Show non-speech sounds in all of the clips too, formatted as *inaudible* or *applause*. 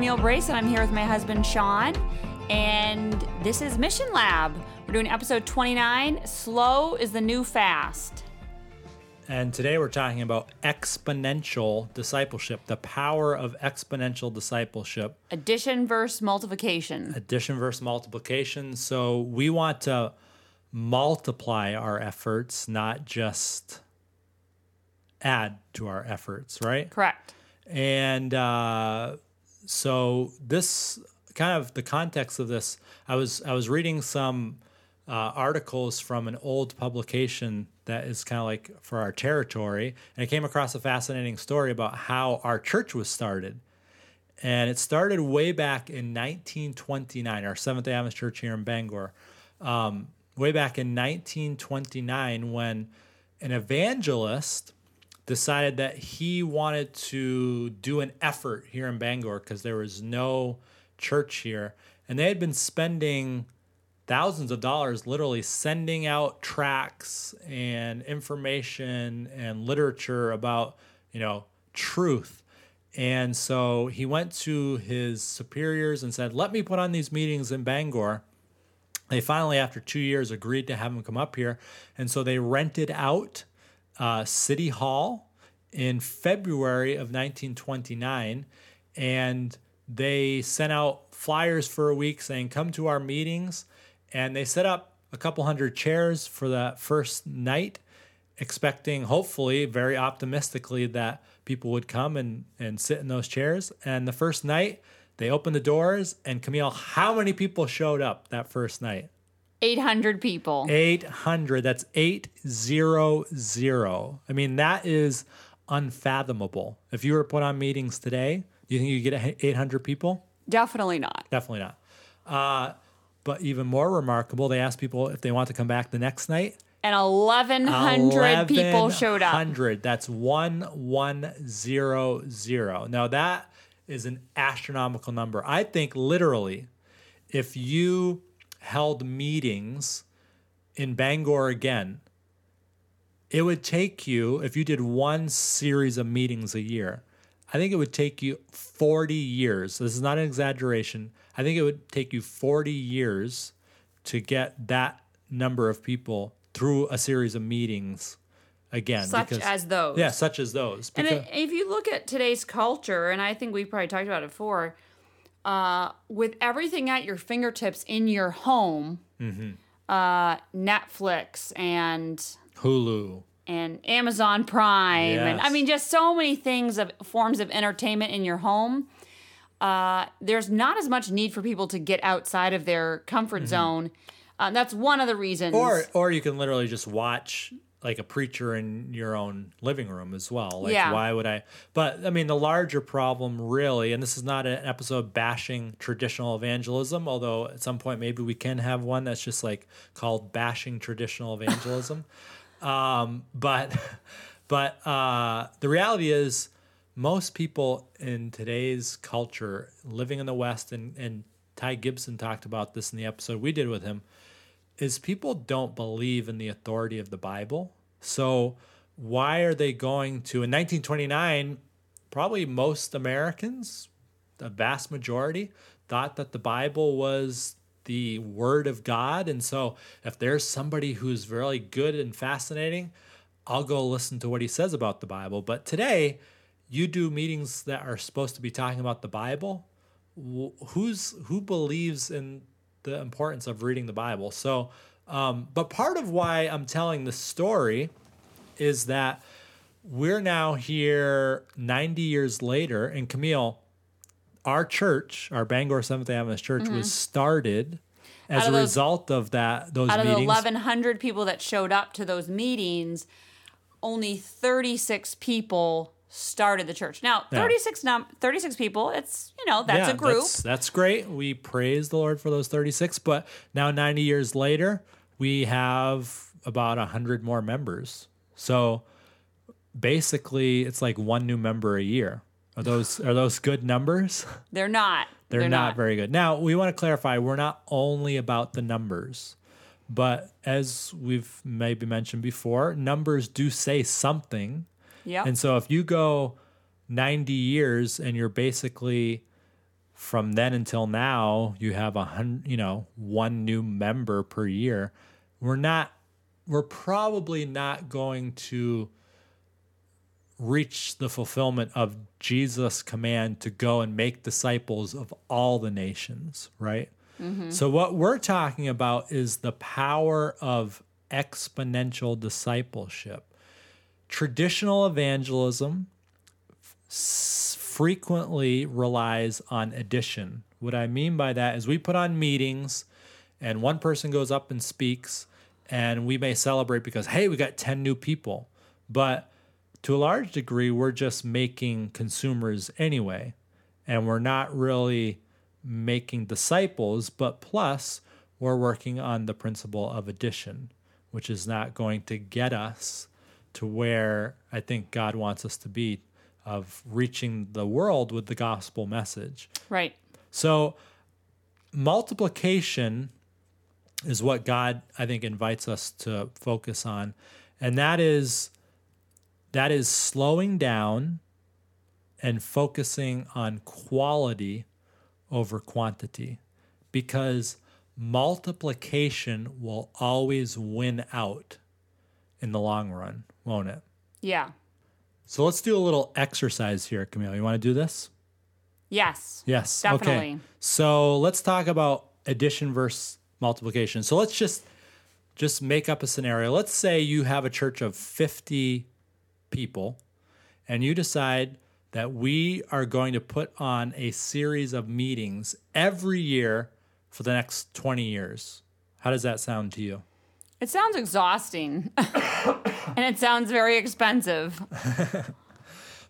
Camille Brace, and I'm here with my husband Sean. And this is Mission Lab. We're doing episode 29 Slow is the New Fast. And today we're talking about exponential discipleship, the power of exponential discipleship, Addition versus multiplication. addition versus multiplication. So we want to multiply our efforts, not just add to our efforts, right? Correct. And uh, so this kind of the context of this, I was I was reading some uh, articles from an old publication that is kind of like for our territory, and I came across a fascinating story about how our church was started. And it started way back in 1929, our Seventh day Adventist Church here in Bangor. Um, way back in 1929, when an evangelist decided that he wanted to do an effort here in Bangor because there was no church here. And they had been spending thousands of dollars literally sending out tracts and information and literature about, you know, truth. And so he went to his superiors and said, Let me put on these meetings in Bangor. They finally, after two years, agreed to have him come up here. And so they rented out uh, City Hall in February of 1929, and they sent out flyers for a week saying, "Come to our meetings," and they set up a couple hundred chairs for that first night, expecting, hopefully, very optimistically, that people would come and and sit in those chairs. And the first night, they opened the doors, and Camille, how many people showed up that first night? 800 people. 800. That's 800. I mean, that is unfathomable. If you were to put on meetings today, do you think you get 800 people? Definitely not. Definitely not. Uh, but even more remarkable, they asked people if they want to come back the next night. And 1,100 people showed up. 100. That's 1100. Now, that is an astronomical number. I think literally, if you held meetings in Bangor again, it would take you, if you did one series of meetings a year, I think it would take you 40 years. This is not an exaggeration. I think it would take you 40 years to get that number of people through a series of meetings again. Such as those. Yeah, such as those. And Because- it, if you look at today's culture, and I think we've probably talked about it before, uh, with everything at your fingertips in your home, Mm-hmm. uh, Netflix and Hulu. and Amazon Prime, and I mean, just so many things of forms of entertainment in your home. Uh, there's not as much need for people to get outside of their comfort zone. Uh, that's one of the reasons. Mm-hmm. Or or you can literally just watch like a preacher in your own living room as well. Like Yeah. why would I but I mean the larger problem really, and this is not an episode bashing traditional evangelism, although at some point maybe we can have one that's just like called bashing traditional evangelism. *laughs* um, but but uh, the reality is most people in today's culture living in the West and, and Ty Gibson talked about this in the episode we did with him is people don't believe in the authority of the Bible. So why are they going to in 1929 probably most Americans, the vast majority thought that the Bible was the word of God and so if there's somebody who's really good and fascinating, I'll go listen to what he says about the Bible. But today, you do meetings that are supposed to be talking about the Bible. Who's who believes in the importance of reading the Bible? So, um, but part of why I'm telling this story is that we're now here 90 years later, and Camille, our church, our Bangor Seventh Adventist Church, was started as Mm-hmm. A those- result of that those out of the 1,100 people that showed up to those meetings, only 36 people started the church. Now, Yeah. 36 num 36 people, it's, you know, that's yeah, a group. That's, that's great. We praise the Lord for those 36. But now, 90 years later, we have about 100 more members. So basically, it's like one new member a year. Are those are those good numbers? *laughs* They're not. They're, not, very good. Now, we want to clarify we're not only about the numbers, but as we've maybe mentioned before, numbers do say something. Yep. And so if you go 90 years and you're basically from then until now, you have a hundred, you know, one new member per year. We're not, we're probably not going to reach the fulfillment of Jesus' command to go and make disciples of all the nations, right? Mm-hmm. So, what we're talking about is the power of exponential discipleship. Traditional evangelism s- frequently relies on addition. What I mean by that is we put on meetings and one person goes up and speaks and we may celebrate because hey, we got 10 new people. But to a large degree we're just making consumers anyway and we're not really making disciples, but plus we're working on the principle of addition, which is not going to get us to where I think God wants us to be of reaching the world with the gospel message. right. So multiplication is what God I think invites us to focus on and that is that is slowing down and focusing on quality over quantity because multiplication will always win out in the long run, won't it? Yeah. So let's do a little exercise here, Camille. You want to do this? Yes. Yes. Definitely. Okay. So let's talk about addition versus multiplication. So let's just just make up a scenario. Let's say you have a church of 50 people and you decide that we are going to put on a series of meetings every year for the next 20 years. How does that sound to you? It sounds exhausting. *coughs* and it sounds very expensive. *laughs*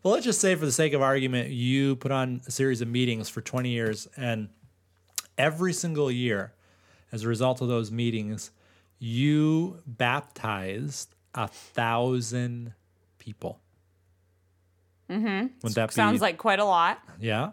Well, let's just say, for the sake of argument, you put on a series of meetings for 20 years, and every single year, as a result of those meetings, you baptized a thousand people. Mm-hmm. Would that be Sounds like quite a lot. yeah?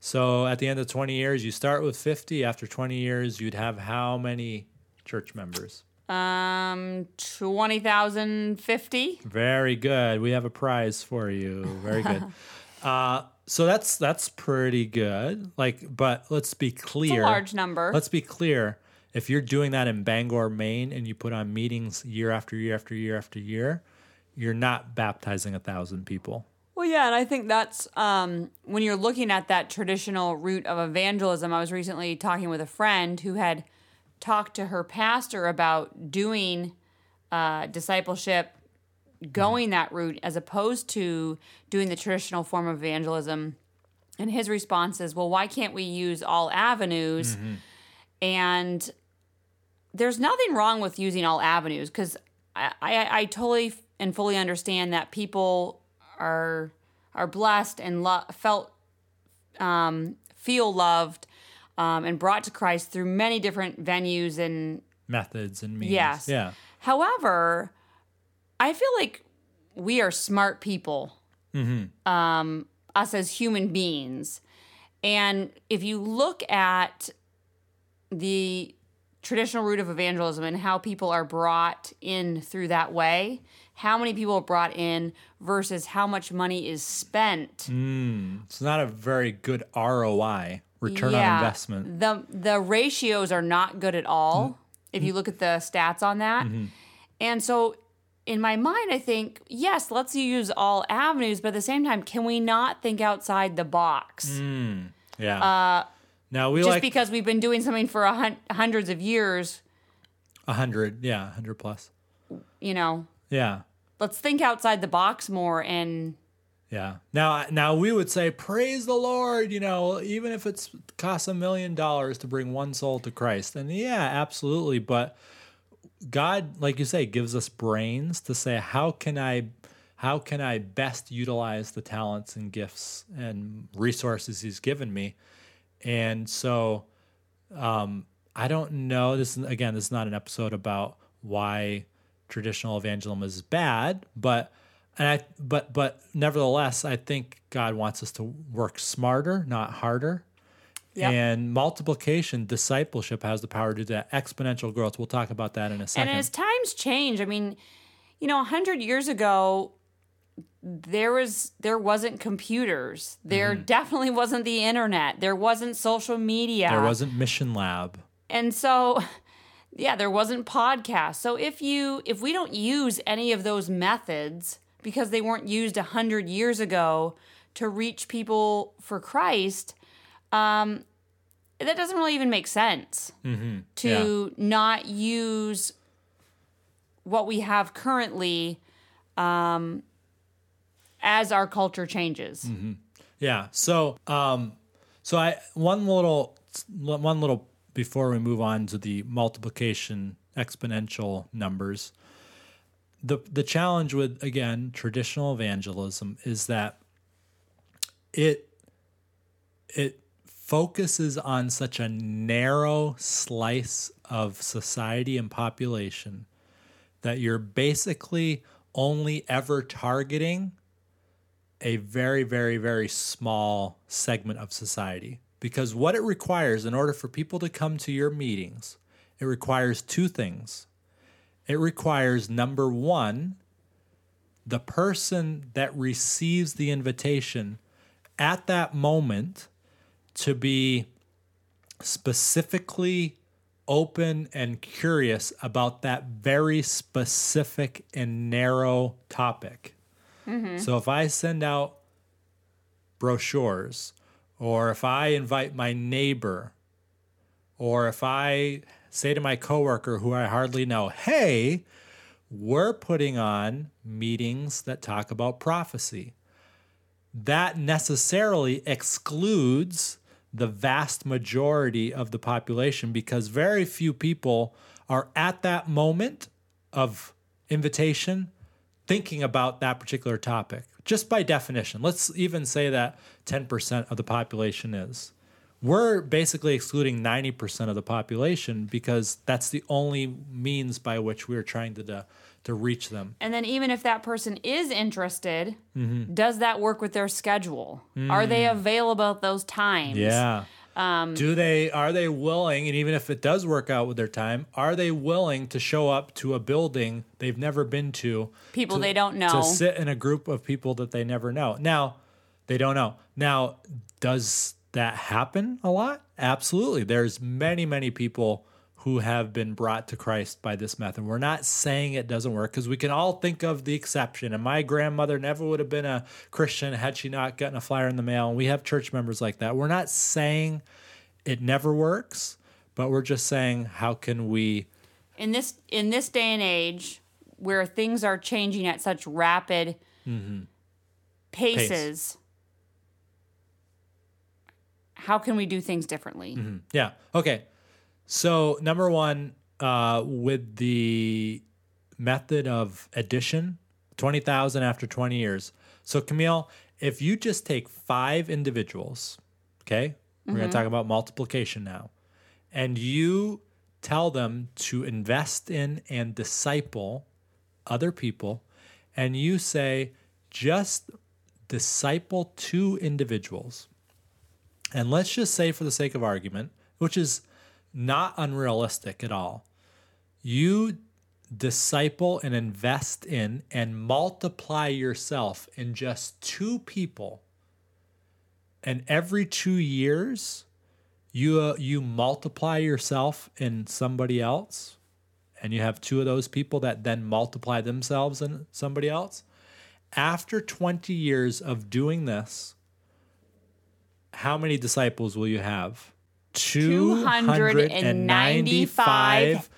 So at the end of 20 years, you start with 50. After 20 years, you'd have how many church members? Um, 20,050. Very good. We have a prize for you. Very good. *laughs* uh, so that's that's pretty good. Like, but let's be It's a clear. large number. Let's be clear. If you're doing that in Bangor, Maine, and you put on meetings year after year after year after year, you're not baptizing a thousand people. Well, yeah, and I think that's um, when you're looking at that traditional route of evangelism. I was recently talking with a friend who had talked to her pastor about doing uh, discipleship, going that route, as opposed to doing the traditional form of evangelism. And his response is, well, why can't we use all avenues? And there's nothing wrong with using all avenues because I, I, I totally and fully understand that people are are blessed and lo- felt um, feel loved um, and brought to Christ through many different venues and Methods and means. Yes. Yeah. However, I feel like we are smart people, um, us as human beings. And if you look at the traditional route of evangelism and how people are brought in through that way, how many people are brought in versus how much money is spent. It's not a very good ROI, return on investment. The the ratios are not good at all mm-hmm. if you look at the stats on that. Mm-hmm. And so in my mind I think, yes, let's use all avenues, but at the same time, can we not think outside the box? Mm, yeah. Uh, now we Just like because we've been doing something for a hun- hundreds of years, a hundred. Yeah, a hundred plus. you know, Yeah. let's think outside the box more and Yeah. Now, now we would say, praise the Lord. You know, even if it's costs a million dollars to bring one soul to Christ, and yeah, absolutely. But God, like you say, gives us brains to say, how can I, how can I best utilize the talents and gifts and resources he's given me? And so um, I don't know. This is, again, this is not an episode about why traditional evangelism is bad, but and I but but nevertheless, I think God wants us to work smarter, not harder. Yep. And multiplication, discipleship has the power to do that. Exponential growth. We'll talk about that in a second. And as times change, I mean, you know, 100 years ago, there was there wasn't computers. There Mm-hmm. definitely wasn't the internet. There wasn't social media. there wasn't Mission Lab. And so *laughs* yeah, there wasn't podcasts. So if you if we don't use any of those methods because they weren't used 100 years ago to reach people for Christ, um that doesn't really even make sense to not use what we have currently um, as our culture changes. Yeah. So, um, so I one little one little before we move on to the multiplication exponential numbers. The the challenge with again traditional evangelism is that it it focuses on such a narrow slice of society and population that you're basically only ever targeting a very, very, very small segment of society. Because what it requires in order for people to come to your meetings, it requires two things. It requires number one, the person that receives the invitation at that moment to be specifically open and curious about that very specific and narrow topic. Mm-hmm. So if I send out brochures, or if I invite my neighbor, or if I say to my coworker who I hardly know, hey, we're putting on meetings that talk about prophecy. That necessarily excludes the vast majority of the population because very few people are at that moment of invitation thinking about that particular topic just by definition let's even say that 10% of the population is we're basically excluding 90% of the population because that's the only means by which we're trying to to, to reach them And then even if that person is interested, Mm-hmm. does that work with their schedule? Are they available at those times? Mm. yeah do they are they willing and even if it does work out with their time are they willing to show up to a building they've never been to People to- they don't know. to sit in a group of people that they never know. Now, they don't know. Now, does that happen a lot? Absolutely. There's many, many people who have been brought to Christ by this method. We're not saying it doesn't work because we can all think of the exception. And my grandmother never would have been a Christian had she not gotten a flyer in the mail. And we have church members like that. We're not saying it never works, but we're just saying how can we in this in this day and age where things are changing at such rapid mm-hmm. paces how can we do things differently Yeah. Okay. So number one, uh, with the method of addition, twenty thousand after twenty years. So Camille, if you just take five individuals, okay, we're going to talk about multiplication now, and you tell them to invest in and disciple other people, and you say just disciple two individuals and let's just say, for the sake of argument, which is not unrealistic at all, you disciple and invest in and multiply yourself in just two people. And every two years, you uh, you multiply yourself in somebody else, and you have two of those people that then multiply themselves in somebody else. After 20 years of doing this, how many disciples will you have? 295,245.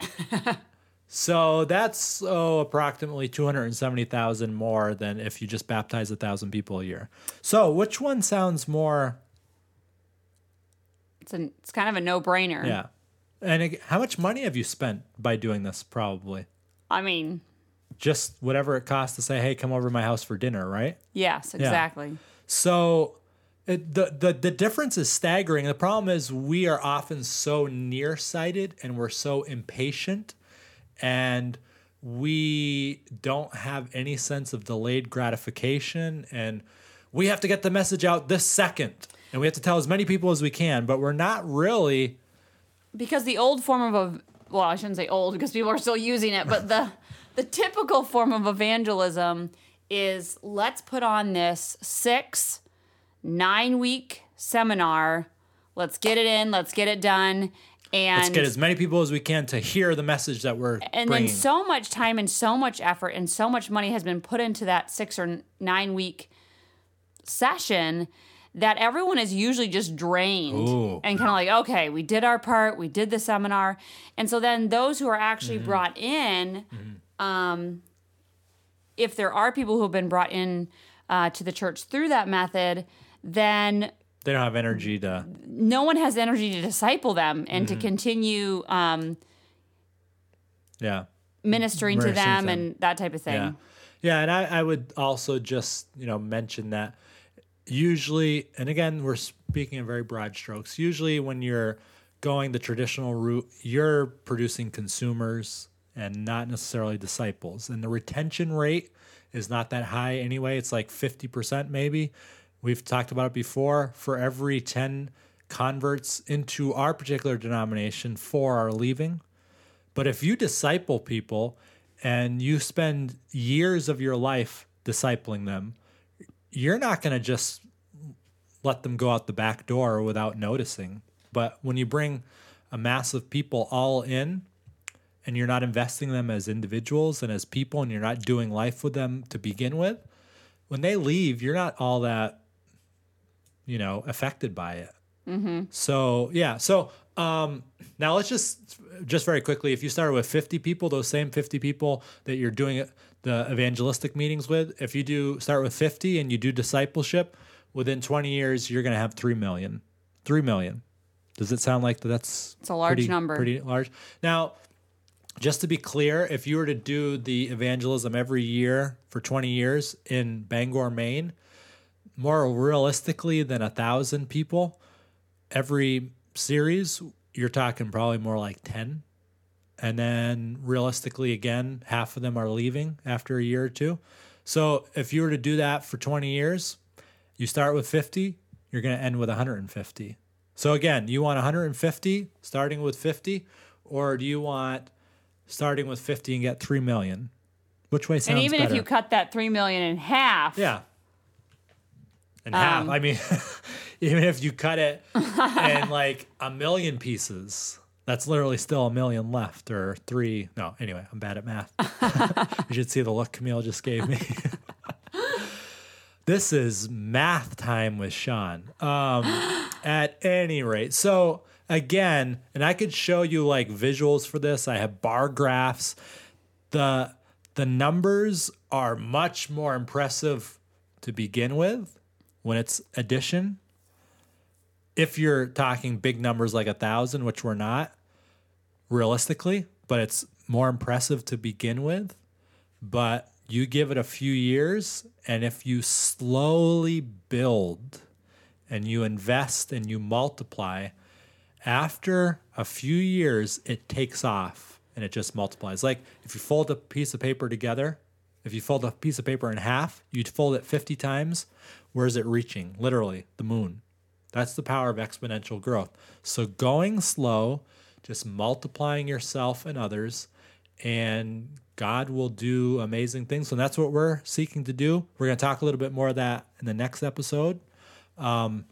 *laughs* so that's oh approximately 270,000 more than if you just baptize a thousand people a year. So which one sounds more it's, an, it's kind of a no-brainer yeah. And ag- how much money have you spent by doing this probably? I mean, just whatever it costs to say, "Hey, come over to my house for dinner," right? yes, exactly. So it, the, the the difference is staggering. The problem is we are often so nearsighted and we're so impatient and we don't have any sense of delayed gratification and we have to get the message out this second and we have to tell as many people as we can, but we're not really because the old form of a well, I shouldn't say old because people are still using it, but the the typical form of evangelism is let's put on this six, nine week seminar. Let's get it in. Let's get it done. And let's get as many people as we can to hear the message that we're and bringing. then so much time and so much effort and so much money has been put into that six or nine week session that everyone is usually just drained Ooh. and kind of like okay we did our part we did the seminar and so then those who are actually Mm-hmm. brought in um, if there are people who have been brought in uh, to the church through that method then they don't have energy to no one has energy to disciple them and Mm-hmm. to continue um, yeah. ministering to Ministering to them them. and that type of thing Yeah. Yeah, and I, I would also just, you know, mention that usually, and again, we're speaking in very broad strokes. Usually, when you're going the traditional route, you're producing consumers and not necessarily disciples. And the retention rate is not that high anyway. It's like 50% maybe. We've talked about it before. For every 10 converts into our particular denomination, four are leaving. But if you disciple people and you spend years of your life discipling them, you're not going to just let them go out the back door without noticing. But when you bring a mass of people all in and you're not investing them as individuals and as people and you're not doing life with them to begin with, when they leave, you're not all that, you know, affected by it. So yeah. So um, now let's just just very quickly. If you started with 50 people, those same 50 people that you're doing the evangelistic meetings with, if you do start with 50 and you do discipleship, within 20 years you're going to have three million. Three million. Does it sound like that's It's a large pretty- number. Pretty large. Now, just to be clear, if you were to do the evangelism every year for 20 years in Bangor, Maine, more realistically than a thousand people every series, you're talking probably more like 10. And then realistically, again, half of them are leaving after a year or two. So if you were to do that for 20 years, you start with 50, you're going to end with 150. So again, you want 150 starting with 50, or do you want starting with 50 and get 3 million? Which way sounds and even better? if you cut that three million in half, Yeah. And half. Um, I mean, *laughs* even if you cut it in *laughs* like a million pieces, that's literally still a million left or three. No, anyway, I'm bad at math. *laughs* you should see the look Camille just gave me. this is math time with Sean. Um, at any rate, so again, and I could show you like visuals for this. I have bar graphs. The the numbers are much more impressive to begin with when it's addition. If you're talking big numbers like a thousand, which we're not realistically, but it's more impressive to begin with. But you give it a few years, and if you slowly build and you invest and you multiply, after a few years, it takes off and it just multiplies. Like if you fold a piece of paper together, if you fold a piece of paper in half, you'd fold it 50 times. Where is it reaching? Literally, the moon. That's the power of exponential growth. So going slow, just multiplying yourself and others, and God will do amazing things. And that's what we're seeking to do. We're going to talk a little bit more of that in the next episode. Um,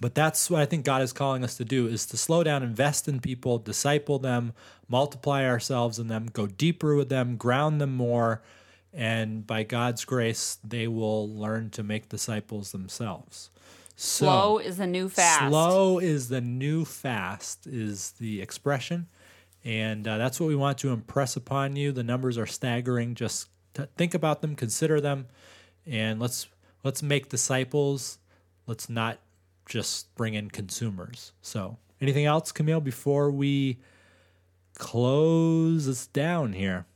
But that's what I think God is calling us to do is to slow down, invest in people, disciple them, multiply ourselves in them, go deeper with them, ground them more, and by God's grace, they will learn to make disciples themselves. So, slow is the new fast. Slow is the new fast, is the expression. And uh, that's what we want to impress upon you. The numbers are staggering. Just t- think about them, consider them, and let's let's make disciples. Let's not just bring in consumers. So, anything else, Camille, before we close this down here?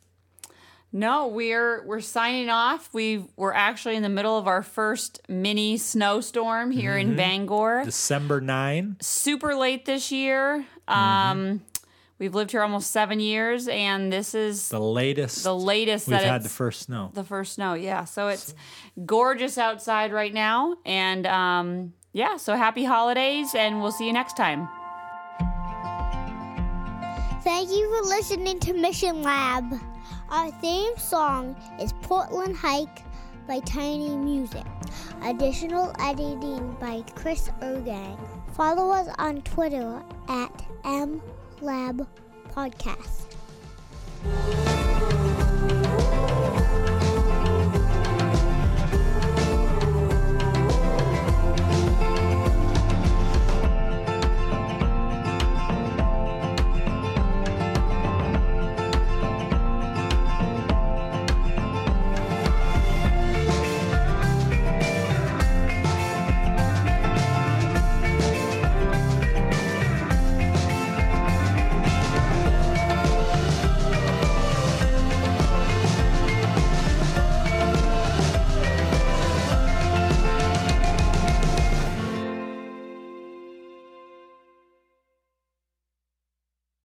No, we're we're signing off. We we're actually in the middle of our first mini snowstorm here in Bangor. December 9. Super late this year. Um, we've lived here almost seven years, and this is The latest the latest we've had the first snow. the first snow. Yeah, so it's gorgeous outside right now, and um, yeah, so happy holidays, and we'll see you next time. Thank you for listening to Mission Lab. Our theme song is Portland Hike by Tiny Music. Additional editing by Chris Ergang. Follow us on Twitter at MLab Podcast.